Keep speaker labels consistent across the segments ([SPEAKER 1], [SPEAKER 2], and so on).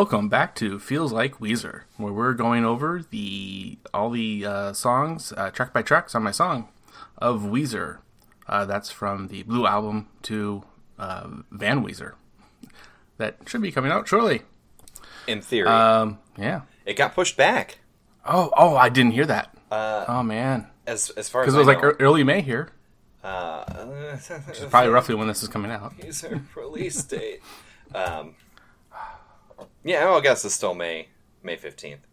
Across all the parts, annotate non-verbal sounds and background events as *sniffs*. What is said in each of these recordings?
[SPEAKER 1] Welcome back to Feels Like Weezer, where we're going over the all the uh, songs uh, track by track on my song of Weezer. Uh, that's from the Blue album to uh, Van Weezer. That should be coming out shortly.
[SPEAKER 2] In theory,
[SPEAKER 1] Um, yeah.
[SPEAKER 2] it got pushed back.
[SPEAKER 1] Oh, oh, I didn't hear that.
[SPEAKER 2] Uh,
[SPEAKER 1] oh man,
[SPEAKER 2] as as far as
[SPEAKER 1] because it
[SPEAKER 2] I
[SPEAKER 1] was like
[SPEAKER 2] know.
[SPEAKER 1] early May here.
[SPEAKER 2] uh, *laughs*
[SPEAKER 1] Probably roughly when this is coming out.
[SPEAKER 2] user release date. Um, yeah, well, I guess it's still May May fifteenth.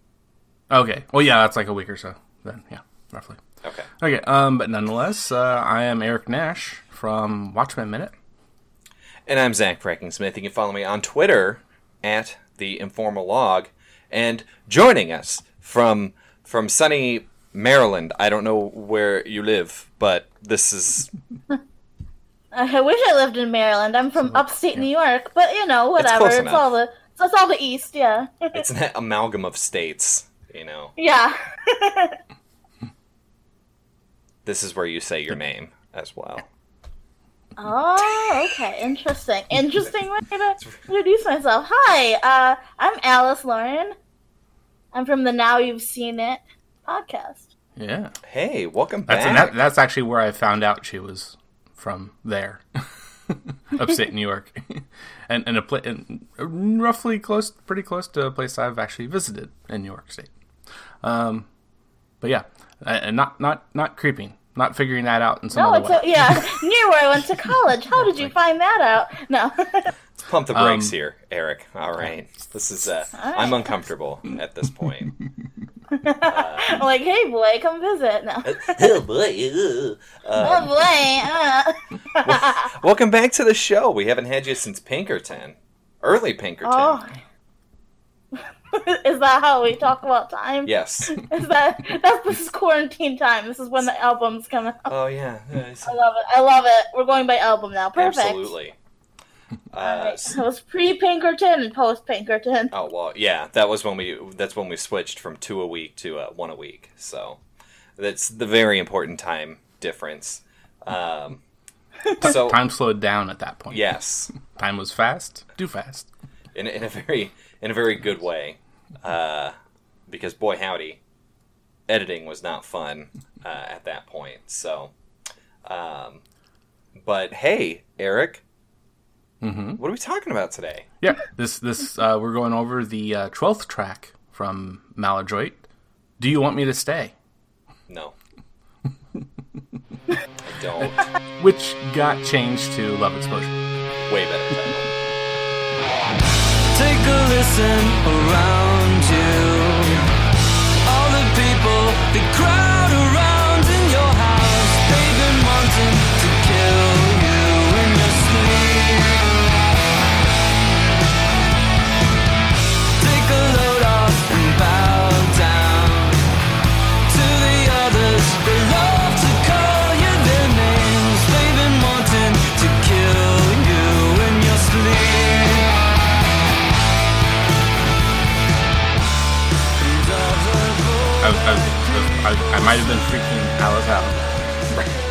[SPEAKER 1] Okay. Well, yeah, that's like a week or so. Then, yeah, roughly.
[SPEAKER 2] Okay.
[SPEAKER 1] Okay. Um, but nonetheless, uh, I am Eric Nash from Watchmen Minute.
[SPEAKER 2] And I'm Zach Brackensmith. You can follow me on Twitter at the Informal Log, and joining us from from sunny Maryland. I don't know where you live, but this is *laughs*
[SPEAKER 3] I wish I lived in Maryland. I'm from upstate New York, but you know, whatever.
[SPEAKER 2] close
[SPEAKER 3] It's, all the it's all the East, yeah.
[SPEAKER 2] it's an amalgam of states. You know,
[SPEAKER 3] yeah. *laughs*
[SPEAKER 2] this is where you say your name as well.
[SPEAKER 3] oh, okay. Interesting. *laughs* Interesting way to introduce myself. Hi, uh, I'm Alice Lauren. I'm from the Now You've Seen It podcast.
[SPEAKER 1] Yeah.
[SPEAKER 2] Hey, welcome back.
[SPEAKER 1] and that, that's actually where I found out she was from there, *laughs* *laughs* upstate New York, *laughs* and and a pla- and roughly close, pretty close to a place I've actually visited in New York State. Um, but yeah, and not not not creeping, not figuring that out in some
[SPEAKER 3] No,
[SPEAKER 1] other
[SPEAKER 3] it's
[SPEAKER 1] way.
[SPEAKER 3] a, yeah, near where I went to college. How did you find that out? No.
[SPEAKER 2] Let's *laughs* pump the brakes
[SPEAKER 1] Um,
[SPEAKER 2] here, Eric. All right, this is. Uh, I'm uncomfortable at this point.
[SPEAKER 3] I'm like, hey boy, come visit. No.
[SPEAKER 2] Uh, uh, *laughs* oh boy.
[SPEAKER 3] oh boy. Uh. *laughs*
[SPEAKER 2] Welcome back to the show. We haven't had you since Pinkerton, early Pinkerton.
[SPEAKER 3] Oh. *laughs* is that how we talk about time?
[SPEAKER 2] Yes.
[SPEAKER 3] Is that that's this is quarantine time? This is when the albums come out.
[SPEAKER 2] Oh yeah.
[SPEAKER 3] I love it. I love it. We're going by album now. Perfect.
[SPEAKER 2] Absolutely. Uh,
[SPEAKER 3] Alright, so it was pre Pinkerton and post Pinkerton.
[SPEAKER 2] oh well, yeah. That was when we. That's when we switched from two a week to uh, one a week. So that's the very important time difference. Um, so
[SPEAKER 1] Time slowed down at that point.
[SPEAKER 2] yes, *laughs*
[SPEAKER 1] Time was fast. Too fast.
[SPEAKER 2] in, in a very in a very good way, uh, because boy howdy, editing was not fun uh, at that point. So, um, but hey, Eric,
[SPEAKER 1] hmm
[SPEAKER 2] what are we talking about today?
[SPEAKER 1] Yeah. This this uh, we're going over the uh, twelfth track from Maladroit. Do you want me to stay?
[SPEAKER 2] No, *laughs* I don't.
[SPEAKER 1] Which got changed to Love Explosion.
[SPEAKER 2] Way better.
[SPEAKER 4] Take a listen around you. All the people that crowd
[SPEAKER 1] I, I, I, I might have been freaking Alice out. *laughs*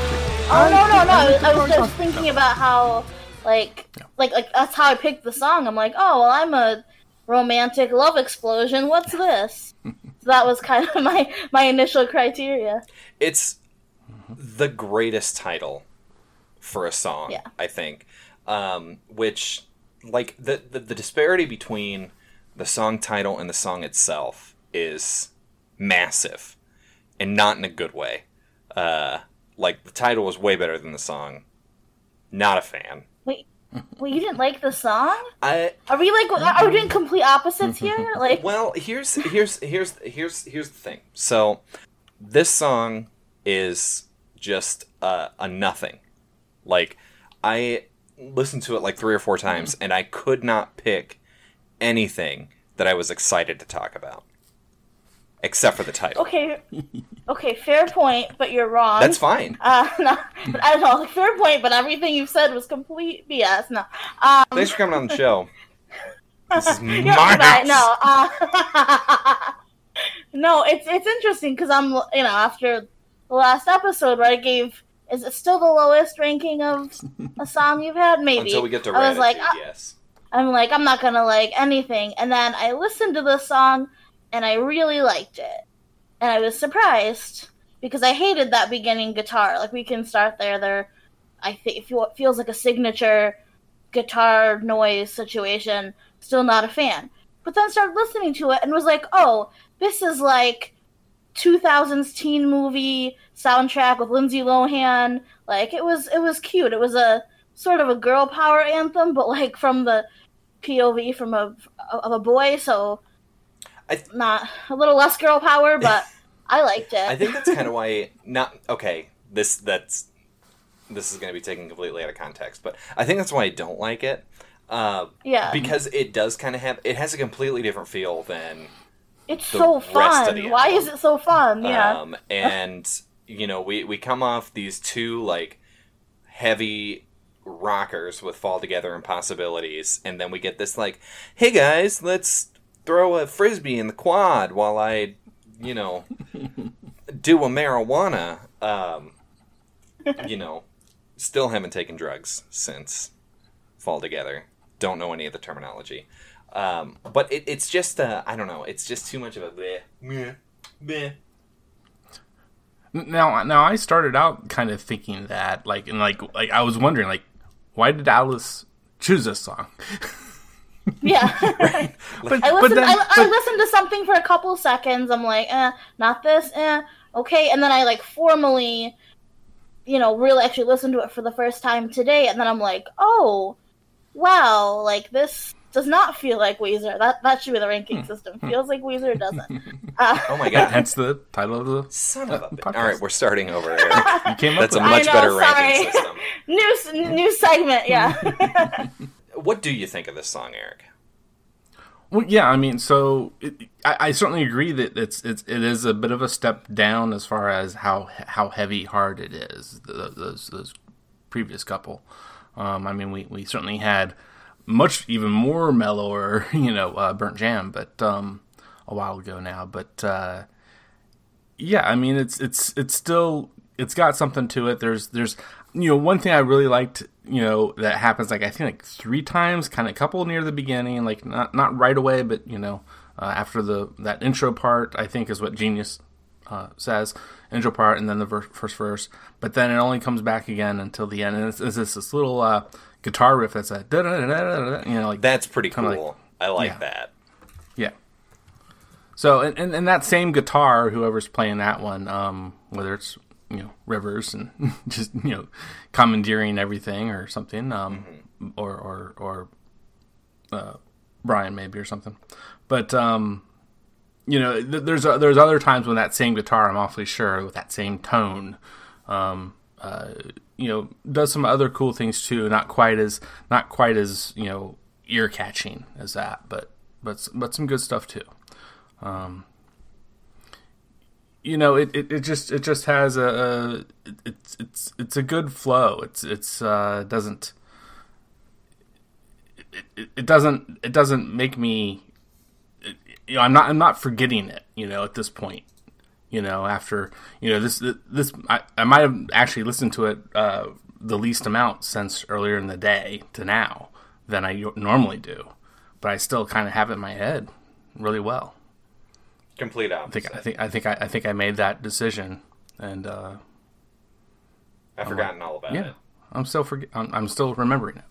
[SPEAKER 3] Oh no no no! I was, I was just
[SPEAKER 1] sorry.
[SPEAKER 3] thinking about how like like like that's how I picked the song. I'm like, oh well, I'm a romantic love explosion. What's this? so *laughs* that was kind of my my initial criteria.
[SPEAKER 2] It's the greatest title for a song,
[SPEAKER 3] Yeah.
[SPEAKER 2] I think. Um, which, like, the, the the disparity between the song title and the song itself is massive, and not in a good way. Uh, like the title was way better than the song. Not a fan.
[SPEAKER 3] Wait, wait, you didn't like the song?
[SPEAKER 2] I
[SPEAKER 3] Are we like are we doing complete opposites here? *laughs* Like,
[SPEAKER 2] Well, here's here's here's here's here's the thing. So, this song is just uh, a nothing. Like, I listened to it like three or four times, and I could not pick anything that I was excited to talk about, except for the title.
[SPEAKER 3] okay, okay, fair point, but you're wrong.
[SPEAKER 2] That's fine.
[SPEAKER 3] Uh, *laughs* no, I don't know, fair point, but everything you said was complete BS. No, um,
[SPEAKER 2] Thanks for coming on the show. This is *laughs* my house.
[SPEAKER 3] No, uh, *laughs* no, it's it's interesting because I'm you know after the last episode where I gave is it still the lowest ranking of a song you've had? Maybe
[SPEAKER 2] Until we get to
[SPEAKER 3] I was like, uh,
[SPEAKER 2] yes.
[SPEAKER 3] I'm like, I'm not gonna like anything. And then I listened to this song and I really liked it. And I was surprised because I hated that beginning guitar. Like we can start there. There, I think it feels like a signature guitar noise situation. Still not a fan. But then started listening to it and was like, oh, this is like 2000s teen movie soundtrack with Lindsay Lohan. Like it was, it was cute. It was a sort of a girl power anthem, but like from the POV from a of a boy. So
[SPEAKER 2] I-
[SPEAKER 3] not a little less girl power, but *laughs* I liked it.
[SPEAKER 2] I think that's kind of why not okay. This that's this is going to be taken completely out of context, but I think that's why I don't like it. Uh,
[SPEAKER 3] yeah,
[SPEAKER 2] because it does kind of have it has a completely different feel than
[SPEAKER 3] it's so fun. Why is it so fun? Yeah,
[SPEAKER 2] um, and you know we we come off these two like heavy rockers with fall together and possibilities and then we get this like hey guys let's throw a frisbee in the quad while i you know *laughs* do a marijuana um you know still haven't taken drugs since fall together don't know any of the terminology um but it, it's just uh i don't know it's just too much of a bleh, meh, meh.
[SPEAKER 1] Now, now I started out kind of thinking that, like, and like, like I was wondering, like, why did Alice choose this song? *laughs* *laughs*
[SPEAKER 3] yeah. *laughs*
[SPEAKER 1] But,
[SPEAKER 3] I
[SPEAKER 1] but
[SPEAKER 3] listened.
[SPEAKER 1] then,
[SPEAKER 3] I, I listened to something for a couple seconds. I'm like, eh, not this. Eh, okay. And then I like formally, you know, really actually listened to it for the first time today. And then I'm like, oh, wow, like this does not feel like Weezer. That that should be the ranking
[SPEAKER 1] Hmm.
[SPEAKER 3] system. Feels like Weezer *laughs* doesn't. Uh,
[SPEAKER 2] oh my god
[SPEAKER 1] hence the title of the.
[SPEAKER 2] Son of a
[SPEAKER 1] podcast.
[SPEAKER 2] All right, we're starting over. Eric.
[SPEAKER 1] You came up
[SPEAKER 2] That's a
[SPEAKER 1] with
[SPEAKER 3] I
[SPEAKER 2] much
[SPEAKER 3] know,
[SPEAKER 2] better
[SPEAKER 3] sorry.
[SPEAKER 2] ranking system.
[SPEAKER 3] new new segment. Yeah.
[SPEAKER 2] What do you think of this song, Eric?
[SPEAKER 1] Well, yeah, I mean, so it, I, I certainly agree that it's it's it is a bit of a step down as far as how how heavy hard it is. th those those previous couple, um, I mean, we we certainly had much even more mellower, *laughs* you know, uh, Burndt Jamb, but um, a while ago now. But uh, yeah, I mean, it's it's it's still it's got something to it. There's there's you know one thing I really liked you know that happens like I think like three times, kind of couple near the beginning, like not not right away, but you know uh, after the that intro part, I think is what Genius uh, says intro part, and then the ver- first verse. But then it only comes back again until the end, and it's, it's this little uh, guitar riff that's a da da da da da, you know like
[SPEAKER 2] That's pretty cool.
[SPEAKER 1] Like-
[SPEAKER 2] I like
[SPEAKER 1] yeah.
[SPEAKER 2] that.
[SPEAKER 1] yeah. So and, and, and that same guitar, whoever's playing that one, um, whether it's you know Rivers and *laughs* just you know commandeering everything or something, um, or or or uh, Brian maybe or something, but um, you know th- there's uh, there's other times when that same guitar, I'm awfully sure with that same tone, um, uh, you know, does some other cool things too. Not quite as not quite as you know ear catching as that, but but but some good stuff too. Um, you know, it, it, it just it just has a, a it's it's it's a good flow. It's it's uh, doesn't it, it, it doesn't it doesn't make me you know I'm not I'm not forgetting it. You know, at this point you know after you know this this i, I might have actually listened to it uh, the least amount since earlier in the day to now than I normally do but i still kind of have it in my head really well
[SPEAKER 2] Complete
[SPEAKER 1] i think i think i think i, I think i made that decision and uh,
[SPEAKER 2] I've forgotten all about
[SPEAKER 1] yeah
[SPEAKER 2] it.
[SPEAKER 1] i'm still forget I'm, I'm still remembering it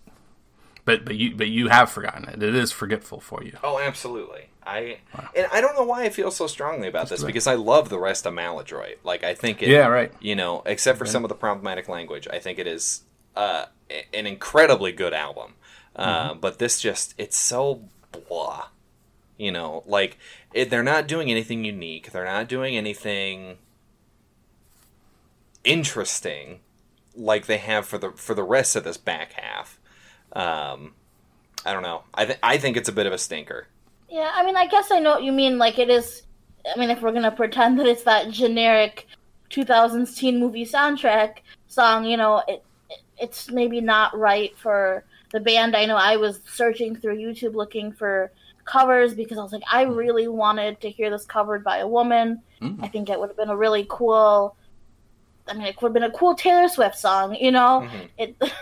[SPEAKER 1] but but you but you have forgotten it it is forgetful for you
[SPEAKER 2] Oh, absolutely. I and I don't know why I feel so strongly about this
[SPEAKER 1] right.
[SPEAKER 2] because I love the rest of Maladroit. Like I think it,
[SPEAKER 1] Yeah, right.
[SPEAKER 2] You know, except for some of the problematic language, I think it is uh, an incredibly good album. Uh,
[SPEAKER 1] Mm-hmm.
[SPEAKER 2] But this just it's so blah. You know, like it, they're not doing anything unique. They're not doing anything interesting like they have for the for the rest of this back half. Um, I don't know. I th- I think it's a bit of a stinker.
[SPEAKER 3] Yeah, I mean, I guess I know what you mean. Like, it is. I mean, if we're gonna pretend that it's that generic 2000s teen movie soundtrack song, you know, it, it it's maybe not right for the band. I know I was searching through YouTube looking for covers because I was like, I really wanted to hear this covered by a woman.
[SPEAKER 1] Mm.
[SPEAKER 3] I think it would have been a really cool. I mean, it would have been a cool Taylor Swift song, you know.
[SPEAKER 2] Mhm.
[SPEAKER 3] It *laughs*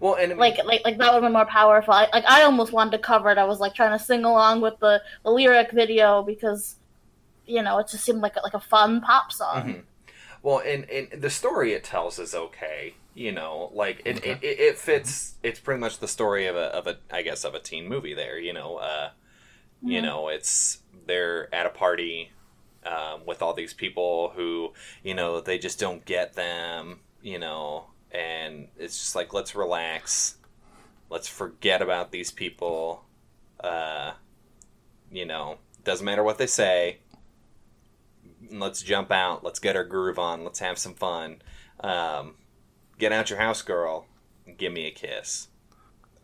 [SPEAKER 2] Well, and
[SPEAKER 3] like like like that would have been more powerful. I, like I almost wanted to cover it. I was like trying to sing along with the, the lyric video because you know it just seemed like a, like a fun pop song.
[SPEAKER 2] Mhm. Well, and, and the story it tells is okay. You know, like it, it, it, it fits. It's pretty much the story of a of a I guess of a teen movie. There, you know, uh, you
[SPEAKER 3] Mhm.
[SPEAKER 2] know, it's they're at a party um, with all these people who you know they just don't get them. You know, and it's just like let's relax, let's forget about these people. Uh, you know, doesn't matter what they say. Let's jump out. Let's get our groove on. Let's have some fun. Um, get out your house girl. And give me a kiss.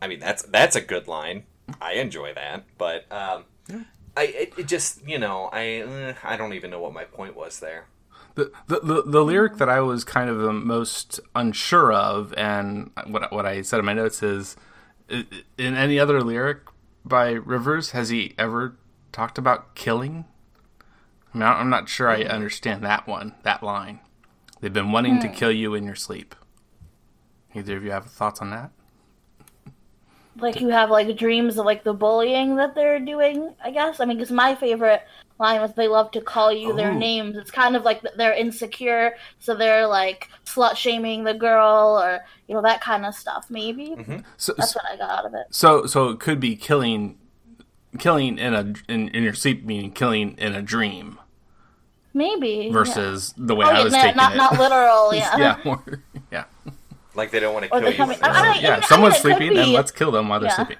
[SPEAKER 2] I mean that's that's a good line i enjoy that but um, i it, it just you know i eh, i don't even know what my point was there
[SPEAKER 1] The, the, the, the lyric that I was kind of the most unsure of, and what, what I said in my notes is in any other lyric by Rivers, has he ever talked about killing? I mean, I- I'm not sure I understand that one, that line. They've been wanting to kill you in your sleep. Either of you have thoughts on that?
[SPEAKER 3] Like you have like dreams of like the bullying that they're doing. I guess I mean because my favorite line was they love to call you their
[SPEAKER 1] Oh.
[SPEAKER 3] names. It's kind of like they're insecure, so they're like slut shaming the girl or you know that kind of stuff. Maybe mm-hmm.
[SPEAKER 1] So,
[SPEAKER 3] that's what I got out of it.
[SPEAKER 1] so, so it could be killing, killing in a in, in your sleep, meaning killing in a dream,
[SPEAKER 3] Maybe
[SPEAKER 1] versus the way
[SPEAKER 3] yeah.
[SPEAKER 1] I
[SPEAKER 3] oh, yeah,
[SPEAKER 1] was
[SPEAKER 3] not,
[SPEAKER 1] taking
[SPEAKER 3] not,
[SPEAKER 1] it.
[SPEAKER 3] not literal. *laughs* Yeah.
[SPEAKER 1] yeah, more, yeah.
[SPEAKER 2] Like they don't want to
[SPEAKER 3] Or
[SPEAKER 2] kill you
[SPEAKER 3] coming- I-
[SPEAKER 2] they're
[SPEAKER 3] I-
[SPEAKER 1] Yeah,
[SPEAKER 3] I mean,
[SPEAKER 1] someone's
[SPEAKER 3] it could
[SPEAKER 1] sleeping, and let's kill them while they're
[SPEAKER 3] Yeah.
[SPEAKER 1] sleeping.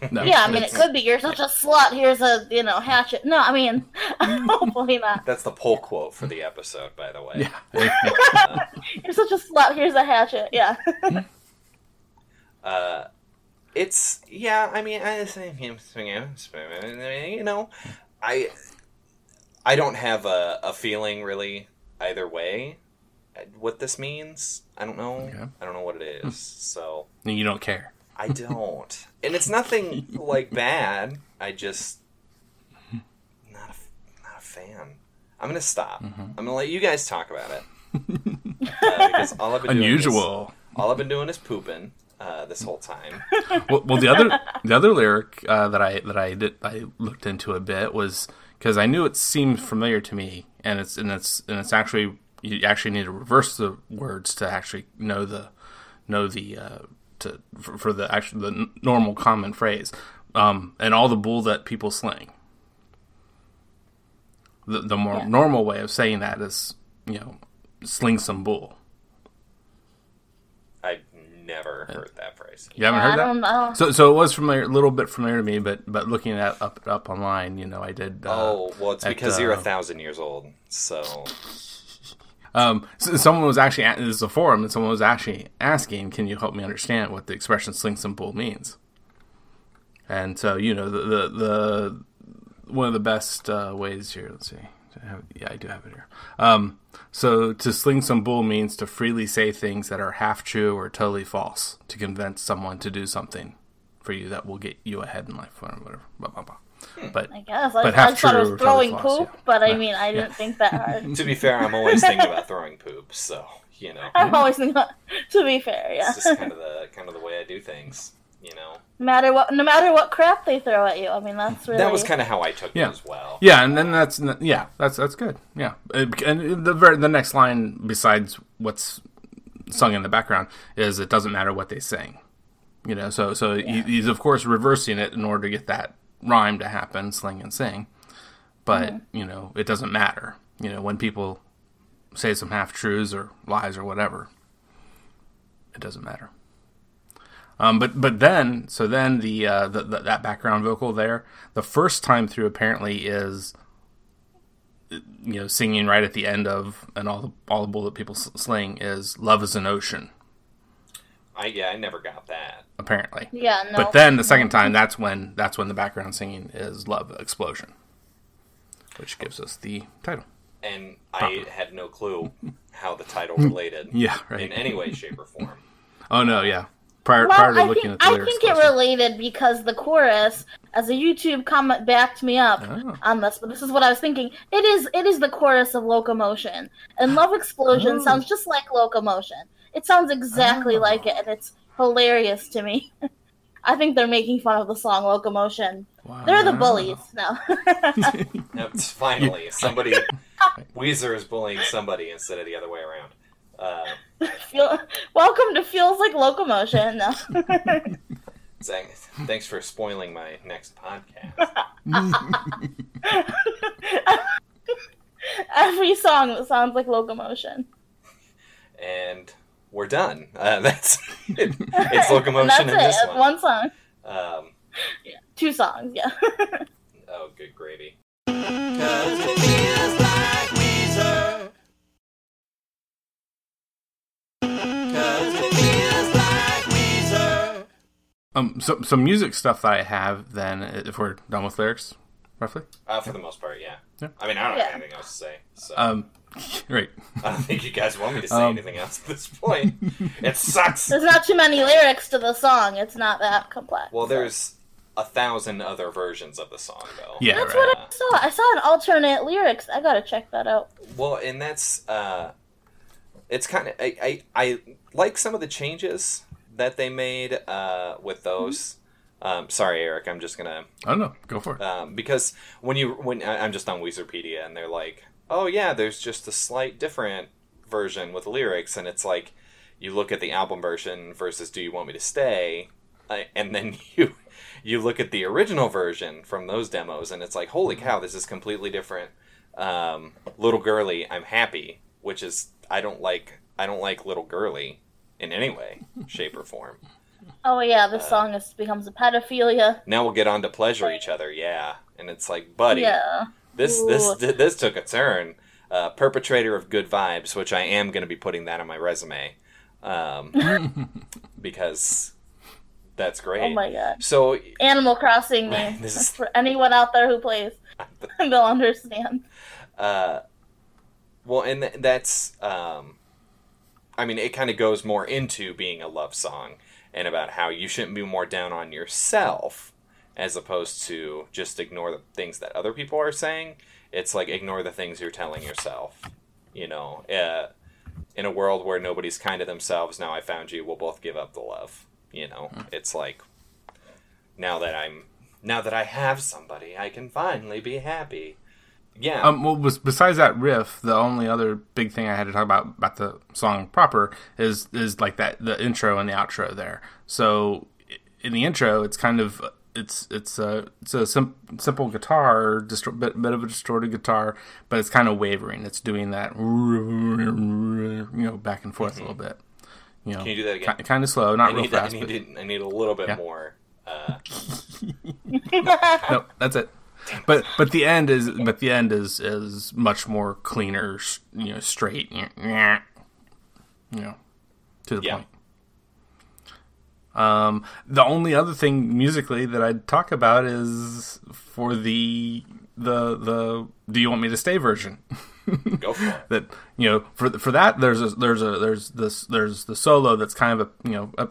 [SPEAKER 1] *laughs* No,
[SPEAKER 3] Yeah, I mean, it could be you're such a slut. Here's a you know hatchet. No, I mean, *laughs* hopefully not.
[SPEAKER 2] that's the poll quote for the episode by the way
[SPEAKER 1] Yeah. *laughs*
[SPEAKER 3] You're such a slut. Here's a hatchet. Yeah.
[SPEAKER 2] uh, it's yeah. I mean, I you know, I I don't have a, a feeling really either way. What this means, I don't know.
[SPEAKER 1] Okay.
[SPEAKER 2] I don't know what it is. So
[SPEAKER 1] you don't care.
[SPEAKER 2] I don't, and it's nothing like *laughs* bad. I just not a, not a fan. I'm gonna stop.
[SPEAKER 1] Mm-hmm.
[SPEAKER 2] I'm gonna let you guys talk about it *laughs* uh, because all I've been doing is-
[SPEAKER 1] Unusual.
[SPEAKER 2] all I've been doing is pooping uh, this whole time. *laughs*
[SPEAKER 1] well, well, the other the other lyric uh, that I that I did I looked into a bit was because I knew it seemed familiar to me, and it's and it's and it's actually you actually need to reverse the words to actually know the know the uh, to for, for the actual the n- normal common phrase, um, and all the bull that people sling. The the more
[SPEAKER 3] Yeah.
[SPEAKER 1] normal way of saying that is you know sling some bull.
[SPEAKER 2] I've never heard that phrase.
[SPEAKER 1] You haven't
[SPEAKER 3] Yeah,
[SPEAKER 1] heard
[SPEAKER 3] I
[SPEAKER 1] that?
[SPEAKER 3] don't know.
[SPEAKER 1] So, so it was familiar, a little bit familiar to me, but but looking at up up online, you know, I did. Uh,
[SPEAKER 2] Oh, well, it's
[SPEAKER 1] at,
[SPEAKER 2] because you're a
[SPEAKER 1] uh,
[SPEAKER 2] thousand years old. So, *sniffs* *sniffs*
[SPEAKER 1] Um, so someone was actually a- this is a forum, and someone was actually asking, "Can you help me understand what the expression "sling some bull" means?" And so, you know, the the, the one of the best uh, ways here. Let's see. Yeah, I do have it here. Um, so to sling some bull means to freely say things that are half true or totally false to convince someone to do something for you that will get you ahead in life, or whatever. Blah, blah, blah. Hmm. But
[SPEAKER 3] I guess I,
[SPEAKER 1] But
[SPEAKER 3] I
[SPEAKER 1] half
[SPEAKER 3] just thought it was throwing
[SPEAKER 1] totally false,
[SPEAKER 3] poop,
[SPEAKER 1] yeah.
[SPEAKER 3] but I mean, I didn't think that *laughs* hard.
[SPEAKER 2] to be fair, I'm always thinking about *laughs* throwing poop. So, you know,
[SPEAKER 3] I'm always thinking. *laughs* To be fair, yeah.
[SPEAKER 2] it's just kind of the kind of the way I do things. You know,
[SPEAKER 3] no matter what, no matter what crap they throw at you. I mean, that's really
[SPEAKER 2] that was kind of how I took
[SPEAKER 1] Yeah.
[SPEAKER 2] it as well.
[SPEAKER 1] Yeah, and then that's yeah, that's that's good. Yeah, and the very the next line besides what's sung in the background is it doesn't matter what they sing. You know, so so he, he's of course reversing it in order to get that rhyme to happen, sling and sing. But you know, it doesn't matter. You know, when people say some half truths or lies or whatever, it doesn't matter. Um, but but then so then the, uh, the, the that background vocal there the first time through apparently is you know singing right at the end of and all the all the bullet people sling is love is an ocean
[SPEAKER 2] I yeah, I never got that.
[SPEAKER 1] apparently
[SPEAKER 3] Yeah, no.
[SPEAKER 1] but then the second time that's when that's when the background singing is love explosion which gives us the title
[SPEAKER 2] And I had no clue *laughs* how the title related *laughs*
[SPEAKER 1] yeah right
[SPEAKER 2] in any way, shape, or form. *laughs*
[SPEAKER 1] oh no yeah prior,
[SPEAKER 3] well,
[SPEAKER 1] prior to
[SPEAKER 3] I
[SPEAKER 1] looking
[SPEAKER 3] think
[SPEAKER 1] at the
[SPEAKER 3] I
[SPEAKER 1] lyrics
[SPEAKER 3] think it related because the chorus, as a YouTube comment backed me up
[SPEAKER 1] Oh.
[SPEAKER 3] on this, but this is what I was thinking. It is it is the chorus of Locomotion, and Love Explosion
[SPEAKER 1] Oh.
[SPEAKER 3] sounds just like Locomotion. It sounds exactly
[SPEAKER 1] Oh.
[SPEAKER 3] like it, and it's hilarious to me. *laughs* I think they're making fun of the song Locomotion.
[SPEAKER 1] Wow.
[SPEAKER 3] They're the bullies. No. *laughs* *laughs*
[SPEAKER 2] Yep, finally, somebody. Weezer is bullying somebody instead of the other way around. Uh,
[SPEAKER 3] Feel, welcome to Feels Like Locomotion. No.
[SPEAKER 2] Zach, thanks for spoiling my next podcast.
[SPEAKER 3] Every song that sounds like Locomotion.
[SPEAKER 2] And we're done. Uh, *laughs* that's it, it's
[SPEAKER 3] And
[SPEAKER 2] locomotion
[SPEAKER 3] that's
[SPEAKER 2] in
[SPEAKER 3] it.
[SPEAKER 2] this
[SPEAKER 3] It's
[SPEAKER 2] one.
[SPEAKER 3] one song.
[SPEAKER 2] Um,
[SPEAKER 3] Two songs, yeah. *laughs*
[SPEAKER 2] oh, good gravy.
[SPEAKER 4] Cause it feels like Weezer. Cause it feels like Weezer.
[SPEAKER 1] Um, some some music stuff that I have. Then, if we're done with lyrics, roughly.
[SPEAKER 2] Uh, for the most part, yeah.
[SPEAKER 1] Yeah.
[SPEAKER 2] I mean, I don't
[SPEAKER 3] Yeah.
[SPEAKER 2] have anything else to say. So
[SPEAKER 1] Um, *laughs* right.
[SPEAKER 2] I don't think you guys want me to say
[SPEAKER 1] Um,
[SPEAKER 2] anything else at this point. *laughs* it sucks.
[SPEAKER 3] There's not too many lyrics to the song. It's not that complex.
[SPEAKER 2] Well, there's a thousand other versions of the song, though.
[SPEAKER 1] Yeah,
[SPEAKER 3] That's
[SPEAKER 1] right.
[SPEAKER 3] what I saw. I saw an alternate lyrics. I gotta check that out.
[SPEAKER 2] Well, and that's uh, it's kind of I, I I like some of the changes that they made uh with those. Um, sorry, Eric. I'm just gonna
[SPEAKER 1] Oh know. go for it.
[SPEAKER 2] um, because when you when I- I'm just on Weezerpedia and they're like, oh yeah, there's just a slight different version with lyrics, and it's like you look at the album version versus Do You Want Me to Stay, uh, and then *laughs* you you look at the original version from those demos, and it's like, holy cow, this is completely different. Um, Little Girly, I'm happy, which is I don't like I don't like Little Girly in any way, *laughs* shape, or form.
[SPEAKER 3] Oh yeah,
[SPEAKER 2] Uh,
[SPEAKER 3] this song is becomes a pedophilia.
[SPEAKER 2] Now we'll get on to pleasure each other, yeah, and it's like, buddy,
[SPEAKER 3] Yeah.
[SPEAKER 2] This this this took a turn. Uh, perpetrator of good vibes, which I am going to be putting that on my resume, um, *laughs* because that's great.
[SPEAKER 3] Oh my god.
[SPEAKER 2] So
[SPEAKER 3] Animal Crossing name. *laughs*
[SPEAKER 2] This is- *laughs*
[SPEAKER 3] For anyone out there who plays, they'll understand.
[SPEAKER 2] uh, well, and th- that's um, I mean, it kind of goes more into being a love song and about how you shouldn't be more down on yourself as opposed to just ignore the things that other people are saying. It's like ignore the things you're telling yourself. You know, uh, in a world where nobody's kind to themselves, now I found you, we'll both give up the love. You know, it's like now that I'm now that I have somebody, I can finally be happy. Yeah.
[SPEAKER 1] Um, well, bes- besides that riff, the only other big thing I had to talk about about the song proper is is like that the intro and the outro there. So in the intro, it's kind of it's it's a it's a sim- simple guitar, distor- bit, bit of a distorted guitar, but it's kind of wavering. It's doing that you know back and forth a little bit. You know,
[SPEAKER 2] Can you do that again?
[SPEAKER 1] Kind of slow, not
[SPEAKER 2] I
[SPEAKER 1] real
[SPEAKER 2] need, I
[SPEAKER 1] fast.
[SPEAKER 2] need,
[SPEAKER 1] but-
[SPEAKER 2] I need a little bit
[SPEAKER 1] Yeah.
[SPEAKER 2] more. Uh, *laughs*
[SPEAKER 1] no, that's it. But but the end is but the end is is much more cleaner, you know, straight, you know, to the
[SPEAKER 2] Yeah.
[SPEAKER 1] point. Um, the only other thing musically that I'd talk about is for the the the Do You Want Me to Stay version.
[SPEAKER 2] go for it. *laughs*
[SPEAKER 1] that you know for for that there's a there's a there's this there's the solo that's kind of a you know a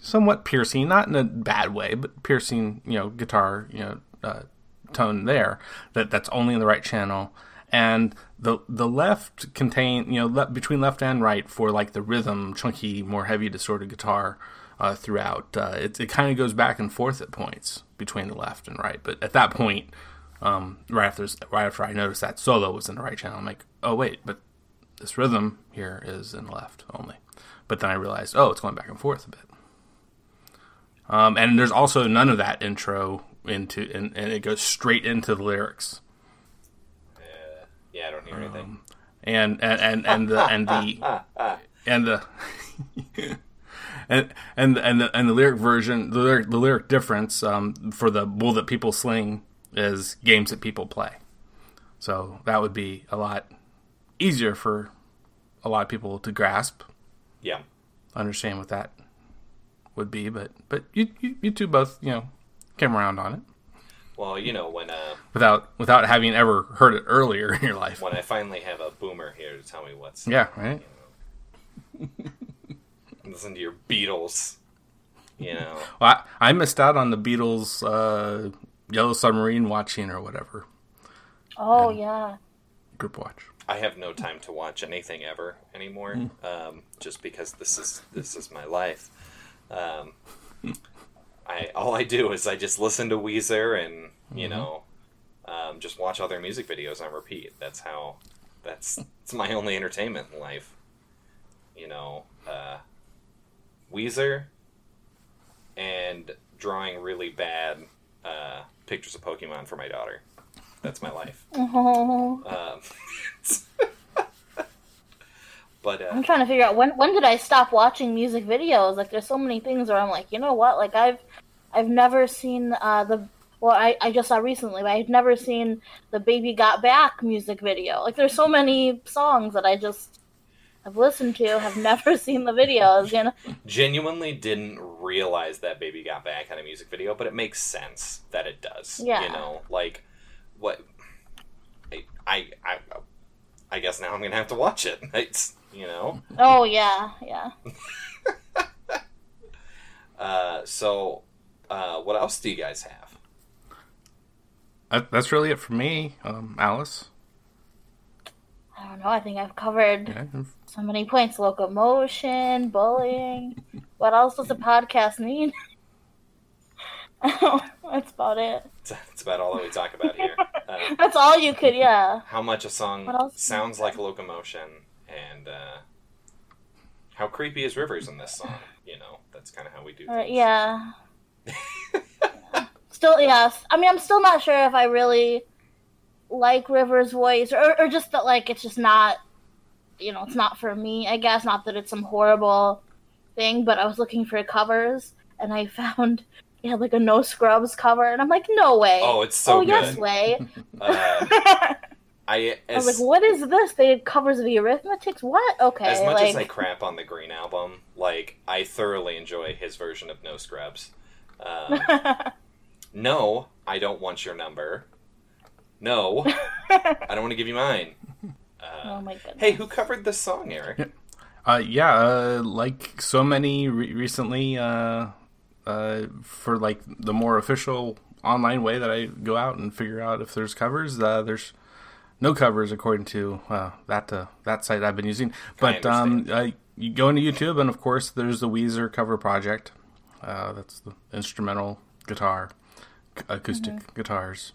[SPEAKER 1] somewhat piercing not in a bad way but piercing you know guitar you know uh, tone there that that's only in the right channel and the the left contain you know le- between left and right for like the rhythm chunky more heavy distorted guitar uh, throughout uh, it, it kind of goes back and forth at points between the left and right but at that point um, right after right after I noticed that solo was in the right channel, I'm like, oh wait, but this rhythm here is in the left only. But then I realized, oh, it's going back and forth a bit. Um, and there's also none of that intro into, and, and it goes straight into the lyrics.
[SPEAKER 2] Uh, yeah, I don't hear anything.
[SPEAKER 1] and and and, and the and the and the *laughs* and and and the and the lyric version, the lyric the lyric difference um, for the bull that people sling is games that people play. So that would be a lot easier for a lot of people to grasp,
[SPEAKER 2] Yeah.
[SPEAKER 1] understand what that would be. But but you you, you two both you know came around on it
[SPEAKER 2] Well, you know when uh,
[SPEAKER 1] without without having ever heard it earlier in your life.
[SPEAKER 2] when I finally have a boomer here to tell me what's
[SPEAKER 1] Yeah, right. *laughs*
[SPEAKER 2] listen to your Beatles. You know, *laughs*
[SPEAKER 1] Well, I, I missed out on the Beatles uh, Yellow Submarine watching or whatever
[SPEAKER 3] Oh yeah.
[SPEAKER 1] group watch.
[SPEAKER 2] I have no time to watch anything ever anymore, um, just because this is this is my life. Um, I all I do is I just listen to Weezer and you know, um, just watch all their music videos on repeat. That's how. That's it's my only entertainment in life. You know, uh, Weezer and drawing really bad uh, pictures of Pokemon for my daughter. That's my life. *laughs* Um, *laughs* but uh,
[SPEAKER 3] I'm trying to figure out when when did I stop watching music videos? Like, there's so many things where I'm like, you know what? Like, I've I've never seen uh, the well, I, I just saw recently, but I've never seen the Baby Got Back music video. Like, there's so many songs that I just have listened to, have never *laughs* seen the videos. You know?
[SPEAKER 2] genuinely didn't realize that Baby Got Back had a music video, but it makes sense that it does.
[SPEAKER 3] Yeah.
[SPEAKER 2] You know, like what I I I, I guess now I'm gonna have to watch it. *laughs* It's you know.
[SPEAKER 3] Oh yeah, yeah. *laughs*
[SPEAKER 2] Uh, so, uh, what else do you guys have?
[SPEAKER 1] That, that's really it for me, um, Alice.
[SPEAKER 3] I don't know. I think I've covered
[SPEAKER 1] Yeah,
[SPEAKER 3] so many points: locomotion, bullying. What else does a podcast need? *laughs* That's about it.
[SPEAKER 2] That's about all that we talk about here. *laughs* Uh,
[SPEAKER 3] That's all you could, yeah.
[SPEAKER 2] how much a song sounds like locomotion, and uh, how creepy is Rivers in this song? You know, that's kind of how we do.
[SPEAKER 3] Uh,
[SPEAKER 2] things.
[SPEAKER 3] yeah. *laughs* Still, yes. I mean, I'm still not sure if I really like River's voice, or, or just that, like, it's just not, you know, it's not for me. I guess not that it's some horrible thing, but I was looking for covers, and I *laughs* found he had like a No Scrubs cover, and I'm like, no way.
[SPEAKER 2] Oh, it's so
[SPEAKER 3] oh
[SPEAKER 2] good.
[SPEAKER 3] yes, way. *laughs*
[SPEAKER 2] Uh,
[SPEAKER 3] I *laughs*
[SPEAKER 2] I
[SPEAKER 3] was like, what is this? They had covers of the Eurythmics. What? Okay,
[SPEAKER 2] as much
[SPEAKER 3] like,
[SPEAKER 2] as I crap on the Green album, like I thoroughly enjoy his version of No Scrubs. Um, no, I don't want your number. No, I don't want to give you mine.
[SPEAKER 3] Oh
[SPEAKER 2] Uh,
[SPEAKER 3] my goodness.
[SPEAKER 2] hey, who covered this song, Eric?
[SPEAKER 1] Uh, yeah, uh, like so many re- recently, uh, uh, for like the more official online way that I go out and figure out if there's covers. Uh, there's no covers according to uh, that uh, that site I've been using. But um,
[SPEAKER 2] understand.
[SPEAKER 1] uh, you go into YouTube, and of course, there's the Weezer cover project. Uh, that's the instrumental guitar, c- acoustic guitars.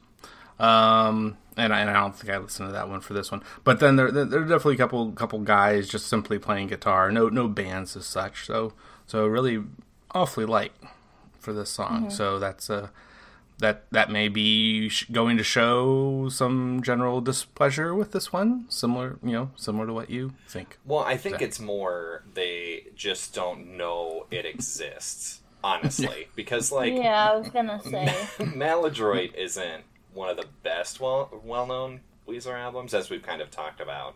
[SPEAKER 1] Um, and I, and I don't think I listened to that one for this one. But then there, there, there are definitely a couple couple guys just simply playing guitar. No no bands as such. So so really awfully light for this song. So that's uh that that may be going to show some general displeasure with this one. Similar you know similar to what you think.
[SPEAKER 2] Well, I think
[SPEAKER 1] Exactly.
[SPEAKER 2] it's more they just don't know it exists, *laughs* honestly, because like
[SPEAKER 3] yeah, I was gonna say.
[SPEAKER 2] Maladroit isn't one of the best well well known Weezer albums, as we've kind of talked about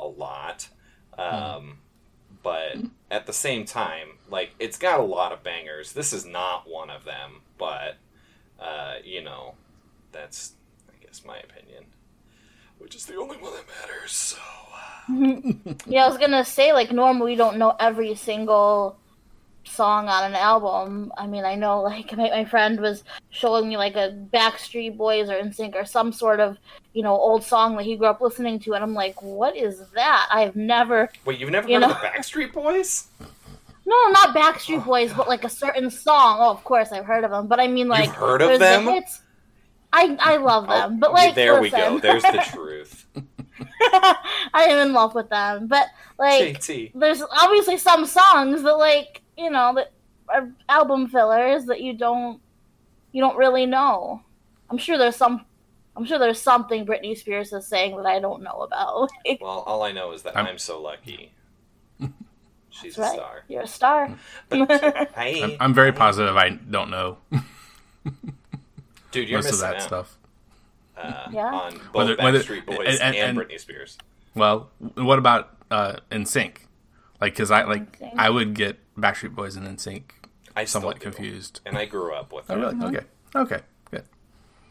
[SPEAKER 2] a lot. Um, but at the same time, like it's got a lot of bangers. This is not one of them, but uh, you know, that's I guess my opinion, which is the only one that matters. So *laughs*
[SPEAKER 3] Yeah, I was gonna say like normally we don't know every single song on an album. I mean, I know like *laughs* my, my friend was showing me like a Backstreet Boys or NSYNC or some sort of you know old song that he grew up listening to, and I'm like, what is that? I've never
[SPEAKER 2] wait, you've never
[SPEAKER 3] You
[SPEAKER 2] heard of the Backstreet Boys?
[SPEAKER 3] no, not Backstreet Boys, but like a certain song. Oh, of course I've heard of them, but I mean like
[SPEAKER 2] heard of
[SPEAKER 3] there's the
[SPEAKER 2] them?
[SPEAKER 3] hits. I I love oh, them, but
[SPEAKER 2] Oh,
[SPEAKER 3] like
[SPEAKER 2] there we go. There's the *laughs* truth. *laughs*
[SPEAKER 3] I am in love with them, but like
[SPEAKER 2] JT.
[SPEAKER 3] there's obviously some songs that like you know that are album fillers that you don't you don't really know. I'm sure there's some. I'm sure there's something Britney Spears is saying that I don't know about. *laughs*
[SPEAKER 2] Well, all I know is that
[SPEAKER 1] I'm-
[SPEAKER 2] I'm, so lucky. *laughs* She's
[SPEAKER 3] That's
[SPEAKER 2] a star.
[SPEAKER 3] You're a star.
[SPEAKER 2] But *laughs* I,
[SPEAKER 1] I'm, I'm very positive. I don't know
[SPEAKER 2] dude, you're
[SPEAKER 1] most of that
[SPEAKER 2] out
[SPEAKER 1] stuff.
[SPEAKER 2] uh,
[SPEAKER 3] Yeah.
[SPEAKER 2] on both
[SPEAKER 1] Whether- whether-
[SPEAKER 2] Backstreet Boys and,
[SPEAKER 1] and- and-
[SPEAKER 2] Britney Spears.
[SPEAKER 1] Well, what about uh, sync? Like, because I like I would get Backstreet Boys and NSYNC
[SPEAKER 2] I
[SPEAKER 1] somewhat confused.
[SPEAKER 2] and I grew up with
[SPEAKER 1] Oh, really? Okay. Okay. Good.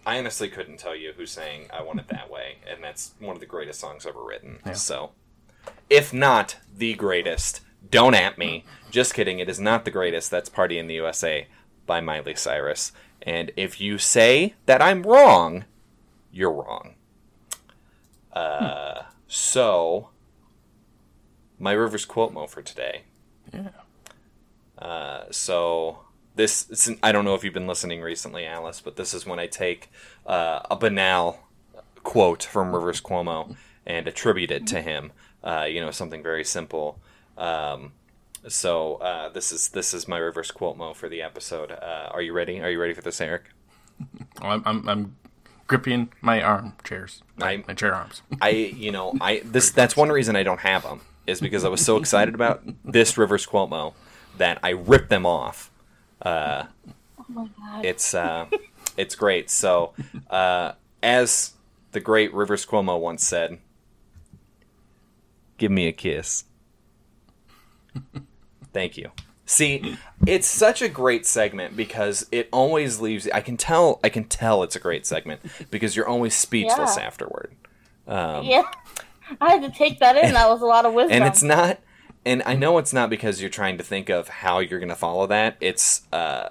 [SPEAKER 2] I honestly couldn't tell you who sang "I Want It That Way," and that's one of the greatest songs ever written.
[SPEAKER 1] Yeah.
[SPEAKER 2] So, if not the greatest, don't at me. Just kidding. It is not the greatest. That's "Party in the USA" by Miley Cyrus. And if you say that I'm wrong, you're wrong. Uh, so my Rivers Cuomo for today.
[SPEAKER 1] Yeah.
[SPEAKER 2] Uh, so this, I don't know if you've been listening recently, Alice, but this is when I take uh, a banal quote from Rivers Cuomo and attribute it to him. Uh, you know, something very simple. Um, so uh, this is this is my reverse Cuomo for the episode. Uh, are you ready? Are you ready for this, Eric?
[SPEAKER 1] I'm, I'm, I'm gripping my arm chairs, my,
[SPEAKER 2] I'm-
[SPEAKER 1] my chair arms. *laughs*
[SPEAKER 2] I you know I this that's one reason I don't have them is because I was so excited about this reverse Cuomo that I rip them off. Uh,
[SPEAKER 3] Oh my god.
[SPEAKER 2] it's uh, it's great. So uh, as the great Rivers Cuomo once said, "Give me a kiss." Thank you. See, it's such a great segment because it always leaves. I can tell. I can tell it's a great segment because you're always speechless
[SPEAKER 3] Yeah.
[SPEAKER 2] afterward. Um,
[SPEAKER 3] yeah. I had to take that in. That was a lot of wisdom.
[SPEAKER 2] and it's not and i know it's not because you're trying to think of how you're going to follow that it's uh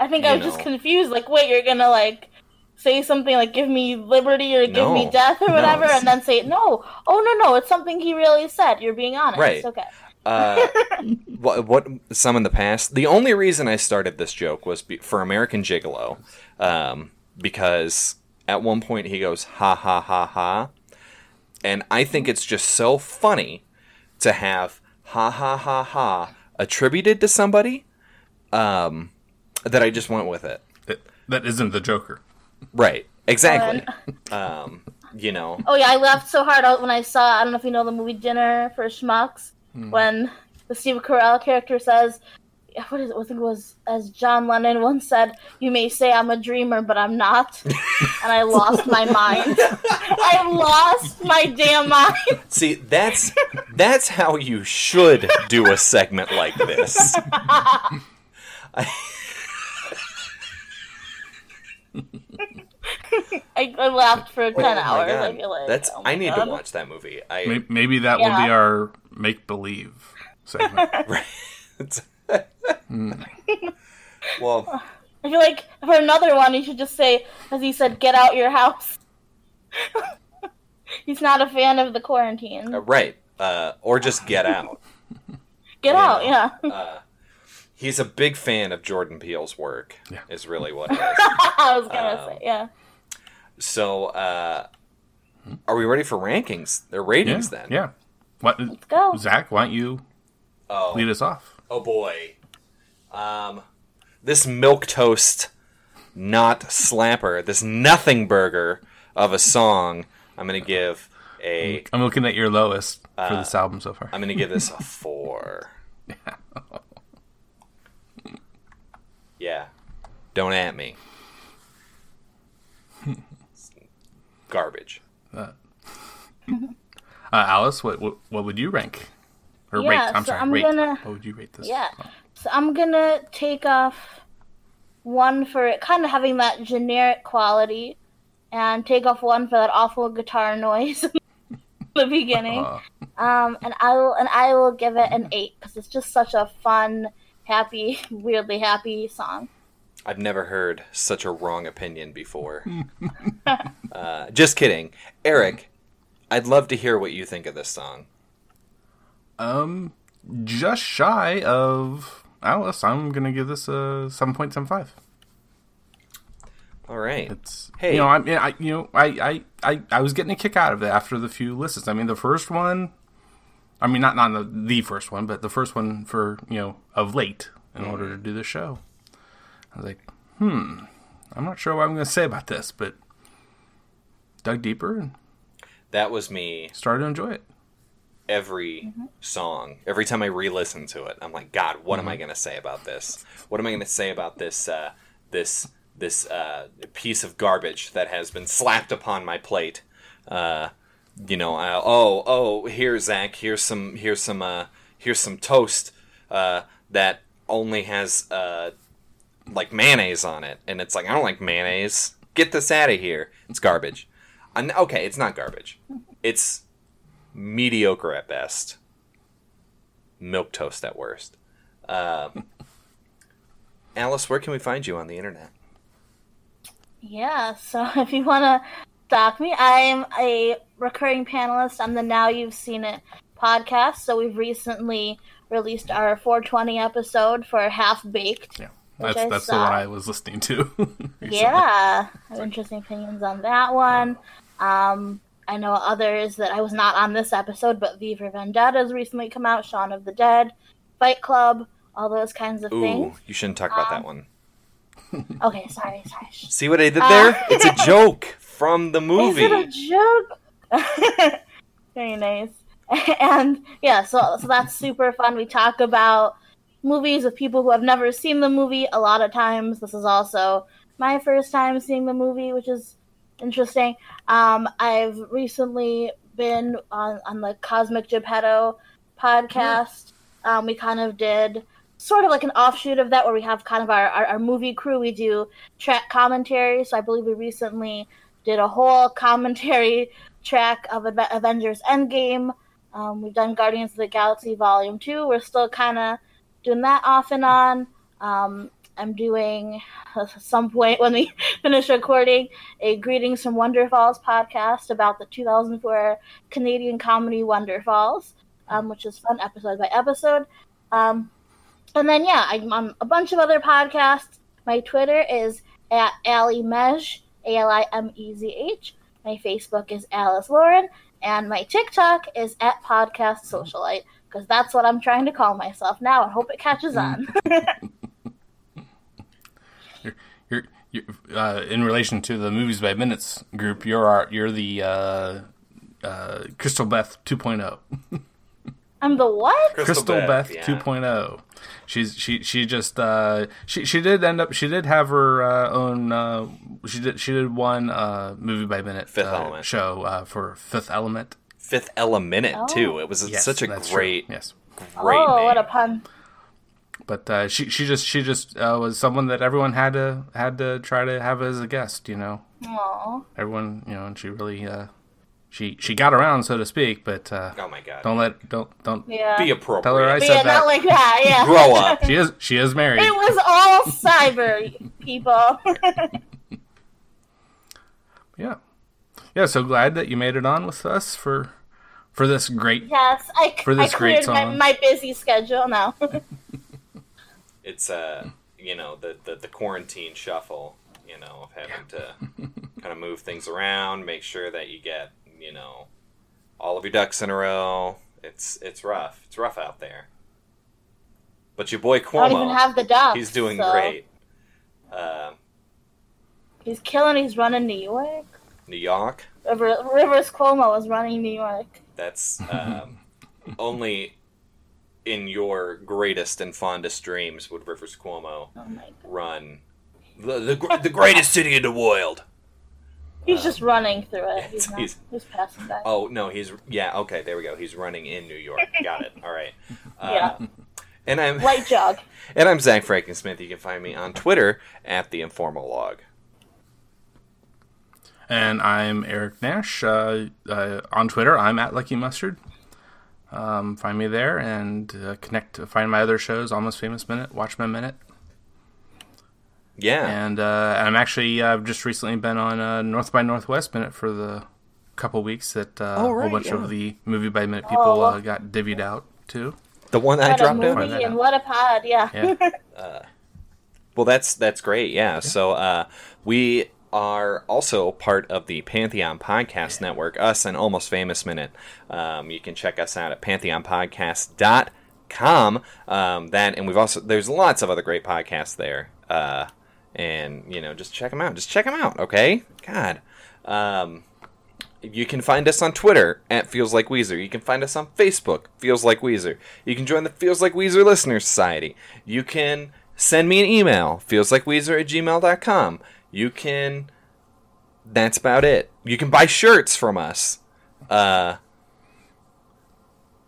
[SPEAKER 3] I think I
[SPEAKER 2] you
[SPEAKER 3] was just confused. Like, wait, you're gonna like say something like "give me liberty" or "give
[SPEAKER 2] No.
[SPEAKER 3] me death" or whatever,
[SPEAKER 2] it's-
[SPEAKER 3] and then say no. Oh no, no, it's something he really said. You're being honest.
[SPEAKER 2] Right.
[SPEAKER 3] Okay.
[SPEAKER 2] uh *laughs* what, what some in the past the only reason i started this joke was be, for american gigolo um because at one point he goes ha ha ha ha and i think it's just so funny to have ha ha ha ha attributed to somebody um that i just went with it
[SPEAKER 1] That, that isn't the Joker.
[SPEAKER 2] right exactly *laughs* um you know
[SPEAKER 3] Oh yeah, I laughed so hard out when I saw. I don't know if you know the movie Dinner for Schmucks when the Steve Carell character says, "What is it? I think it was as John Lennon once said, "You may say I'm a dreamer, but I'm not," and I lost my *laughs* mind. I lost my damn mind.
[SPEAKER 2] See, that's that's how you should do a segment like this.
[SPEAKER 3] I, I laughed for oh ten
[SPEAKER 2] Oh
[SPEAKER 3] hours. I feel like
[SPEAKER 2] That's
[SPEAKER 3] oh
[SPEAKER 2] I need
[SPEAKER 3] God.
[SPEAKER 2] to watch that movie. I
[SPEAKER 1] Maybe, maybe that will be our make believe segment. *laughs*
[SPEAKER 2] Right. Well,
[SPEAKER 3] I feel like for another one, you should just say, as he said, "Get out your house." *laughs* He's not a fan of the quarantine.
[SPEAKER 2] uh, right. Uh, or just get out. *laughs*
[SPEAKER 3] Get
[SPEAKER 2] yeah.
[SPEAKER 3] out, yeah.
[SPEAKER 2] Uh, he's a big fan of Jordan Peele's work.
[SPEAKER 1] Yeah.
[SPEAKER 2] Is really what *laughs* it is.
[SPEAKER 3] I was gonna
[SPEAKER 2] Um,
[SPEAKER 3] say, yeah.
[SPEAKER 2] So, uh, are we ready for rankings? They're ratings
[SPEAKER 1] yeah,
[SPEAKER 2] then.
[SPEAKER 1] yeah. What,
[SPEAKER 3] Let's go.
[SPEAKER 1] Zach? Why don't you
[SPEAKER 2] Oh.
[SPEAKER 1] lead us off?
[SPEAKER 2] Oh boy. Um, this milk toast, not slapper, this nothing burger of a song. I'm gonna give a.
[SPEAKER 1] I'm looking at your lowest for
[SPEAKER 2] Uh,
[SPEAKER 1] this album so far.
[SPEAKER 2] I'm gonna give this a *laughs* four. *laughs* Yeah. Don't at me. *laughs* Garbage.
[SPEAKER 1] Uh, Alice, what, what what would you rank? Or
[SPEAKER 3] Yeah,
[SPEAKER 1] rate? I'm
[SPEAKER 3] so
[SPEAKER 1] sorry,
[SPEAKER 3] I'm
[SPEAKER 1] rate.
[SPEAKER 3] gonna-
[SPEAKER 1] What would you rate this?
[SPEAKER 3] Yeah. So I'm gonna take off one for it kind of having that generic quality, and take off one for that awful guitar noise *laughs* in the beginning.
[SPEAKER 1] Uh,
[SPEAKER 3] Um, and I will and I will give it an eight because it's just such a fun, happy, *laughs* weirdly happy song.
[SPEAKER 2] I've never heard such a wrong opinion before. *laughs* uh, just kidding. Eric, I'd love to hear what you think of this song.
[SPEAKER 1] Um, just shy of Alice. I'm gonna give this a seven point seven five.
[SPEAKER 2] All right.
[SPEAKER 1] It's
[SPEAKER 2] Hey.
[SPEAKER 1] you know I mean I you know I, I I I was getting a kick out of it after the few listens. I mean the first one, I mean not not the, the first one, but the first one for you know of late in order to do the show. I was like, hmm, I'm not sure what I'm going to say about this, but dug deeper and
[SPEAKER 2] That was me
[SPEAKER 1] started to enjoy it.
[SPEAKER 2] Every song. Every time I re-listen to it, I'm like, God, what am I going to say about this? What am I going to say about this uh, this this uh, piece of garbage that has been slapped upon my plate? Uh, you know, uh, oh oh, here Zach, here's some here's some uh, here's some toast uh, that only has uh, like mayonnaise on it, and it's like I don't like mayonnaise. Get this out of here. It's garbage. I'm, okay, it's not garbage. *laughs* It's mediocre at best, milk toast at worst. Um, *laughs* Alice, where can we find you on the internet?
[SPEAKER 3] Yeah, so *laughs* if you want to stalk me, I'm a recurring panelist on the Now You've Seen It podcast. So we've recently released our 420 episode for Half Baked.
[SPEAKER 1] Yeah, that's that's the one I was listening to. *laughs*
[SPEAKER 3] Yeah, interesting opinions on that one. Um, I know others that I was not on this episode, but V for Vendetta has recently come out. Shaun of the Dead, Fight Club, all those kinds of
[SPEAKER 2] Ooh,
[SPEAKER 3] things.
[SPEAKER 2] you shouldn't talk about that
[SPEAKER 3] Um,
[SPEAKER 2] one. *laughs*
[SPEAKER 3] Okay, sorry, sorry.
[SPEAKER 2] See what I did
[SPEAKER 3] uh,
[SPEAKER 2] there? it's a *laughs* joke from the
[SPEAKER 3] Is
[SPEAKER 2] movie.
[SPEAKER 3] it a joke? *laughs* Very nice. And yeah, so so that's super fun. We talk about movies with people who have never seen the movie. A lot of times, this is also my first time seeing the movie, which is interesting. Um, I've recently been on on the Cosmic Geppetto podcast. Um, we kind of did sort of like an offshoot of that where we have kind of our, our, our movie crew. We do track commentary. So I believe we recently did a whole *laughs* commentary track of Ave- Avengers Endgame. Um, we've done Guardians of the Galaxy Volume 2. We're still kind of doing that off and on. Um, I'm doing, at some point *laughs* when we finish recording, a Greetings from Wonderfalls podcast about the 2004 Canadian comedy Wonderfalls, um, which is fun episode by episode. Um, and then, yeah, I'm on a bunch of other podcasts. My Twitter is at Ali Mej, A L I M E Z H. My Facebook is Alice Lauren. And my TikTok is at Podcast Socialite, because that's what I'm trying to call myself now and hope it catches on. *laughs*
[SPEAKER 1] You're, you're, uh, in relation to the movies by minutes group, you're our, you're the uh, uh, Crystal Beth 2.0. *laughs*
[SPEAKER 3] I'm the what?
[SPEAKER 1] Crystal Beth,
[SPEAKER 2] yeah.
[SPEAKER 1] 2.0. She's she she just uh she she did end up she did have her uh, own uh she did she did one uh movie by minute
[SPEAKER 2] Fifth
[SPEAKER 1] uh,
[SPEAKER 2] Element.
[SPEAKER 1] show uh for Fifth Element.
[SPEAKER 2] Fifth Element too. It was
[SPEAKER 1] Yes,
[SPEAKER 2] such a great,
[SPEAKER 1] true. yes.
[SPEAKER 2] great
[SPEAKER 3] oh,
[SPEAKER 2] name.
[SPEAKER 3] what a pun.
[SPEAKER 1] But uh, she she just she just uh, was someone that everyone had to had to try to have as a guest, you know.
[SPEAKER 3] Aw.
[SPEAKER 1] Everyone, you know, and she really uh she she got around so to speak, but uh
[SPEAKER 2] oh my god!
[SPEAKER 1] don't let don't don't
[SPEAKER 3] Yeah.
[SPEAKER 2] Be appropriate.
[SPEAKER 1] tell her I
[SPEAKER 3] But
[SPEAKER 1] said
[SPEAKER 3] yeah,
[SPEAKER 1] that.
[SPEAKER 3] not like that, yeah. *laughs*
[SPEAKER 2] Grow up.
[SPEAKER 1] she is she is married.
[SPEAKER 3] It was all cyber, people. *laughs*
[SPEAKER 1] Yeah. Yeah, so glad that you made it on with us for for this great
[SPEAKER 3] yes, I,
[SPEAKER 1] For this
[SPEAKER 3] I
[SPEAKER 1] great
[SPEAKER 3] cleared my,
[SPEAKER 1] song.
[SPEAKER 3] my busy schedule now. *laughs*
[SPEAKER 2] It's uh, you know, the, the the quarantine shuffle. You know, of having to kind of move things around, make sure that you get you know all of your ducks in a row. It's it's rough. It's rough out there. But your boy
[SPEAKER 3] I don't even have the ducks.
[SPEAKER 2] he's doing
[SPEAKER 3] so-
[SPEAKER 2] great. Uh,
[SPEAKER 3] He's killing. He's running New York.
[SPEAKER 2] New York.
[SPEAKER 3] River, Rivers Cuomo is running New York.
[SPEAKER 2] That's um, only in your greatest and fondest dreams would Rivers Cuomo
[SPEAKER 3] Oh
[SPEAKER 2] run the the, the greatest city in the world.
[SPEAKER 3] He's just running through it.
[SPEAKER 2] it's-
[SPEAKER 3] He's, not,
[SPEAKER 2] he's-
[SPEAKER 3] he's, passing by.
[SPEAKER 2] Oh no, he's yeah. Okay, there we go. He's running in New York. Got it. All right. Uh, *laughs*
[SPEAKER 3] Yeah.
[SPEAKER 2] And I'm
[SPEAKER 3] Light jog. *laughs*
[SPEAKER 2] and I'm Zach Frankensmith. You can find me on Twitter at the Informal Log.
[SPEAKER 1] And I'm Eric Nash. Uh, uh, on Twitter, I'm at Lucky Mustard. Um, find me there and uh, connect. Find my other shows, Almost Famous Minute, Watch My Minute,
[SPEAKER 2] Yeah.
[SPEAKER 1] and uh, I'm actually uh, I've just recently been on uh, North by Northwest Minute for the couple weeks that uh,
[SPEAKER 2] Oh,
[SPEAKER 1] a whole bunch
[SPEAKER 2] yeah.
[SPEAKER 1] of the movie by minute people
[SPEAKER 3] Oh.
[SPEAKER 1] uh, got divvied out to.
[SPEAKER 2] the one that I
[SPEAKER 3] What a
[SPEAKER 2] dropped in.
[SPEAKER 1] Find that
[SPEAKER 3] movie and what a pod. Yeah.
[SPEAKER 1] Yeah. *laughs*
[SPEAKER 2] Well, that's that's great. Yeah. So uh, we are also part of the Pantheon Podcast Network. Us and Almost Famous Minute. Um, you can check us out at pantheonpodcast.com. Um, that and we've also there's lots of other great podcasts there. Uh, and you know, just check them out. Just check them out. Okay. God. Um, you can find us on Twitter at Feels Like Weezer. You can find us on Facebook, Feels Like Weezer. You can join the Feels Like Weezer Listener Society. You can send me an email, feelslikeweezer at gmail.com. You can. That's about it. You can buy shirts from us. Uh,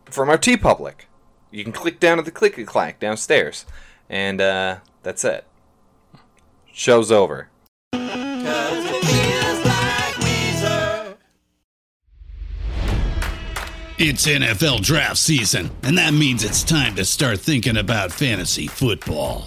[SPEAKER 2] from our TeePublic. You can click down at the click clack downstairs. And uh, that's it. Show's over.
[SPEAKER 5] It's NFL draft season, and that means it's time to start thinking about fantasy football.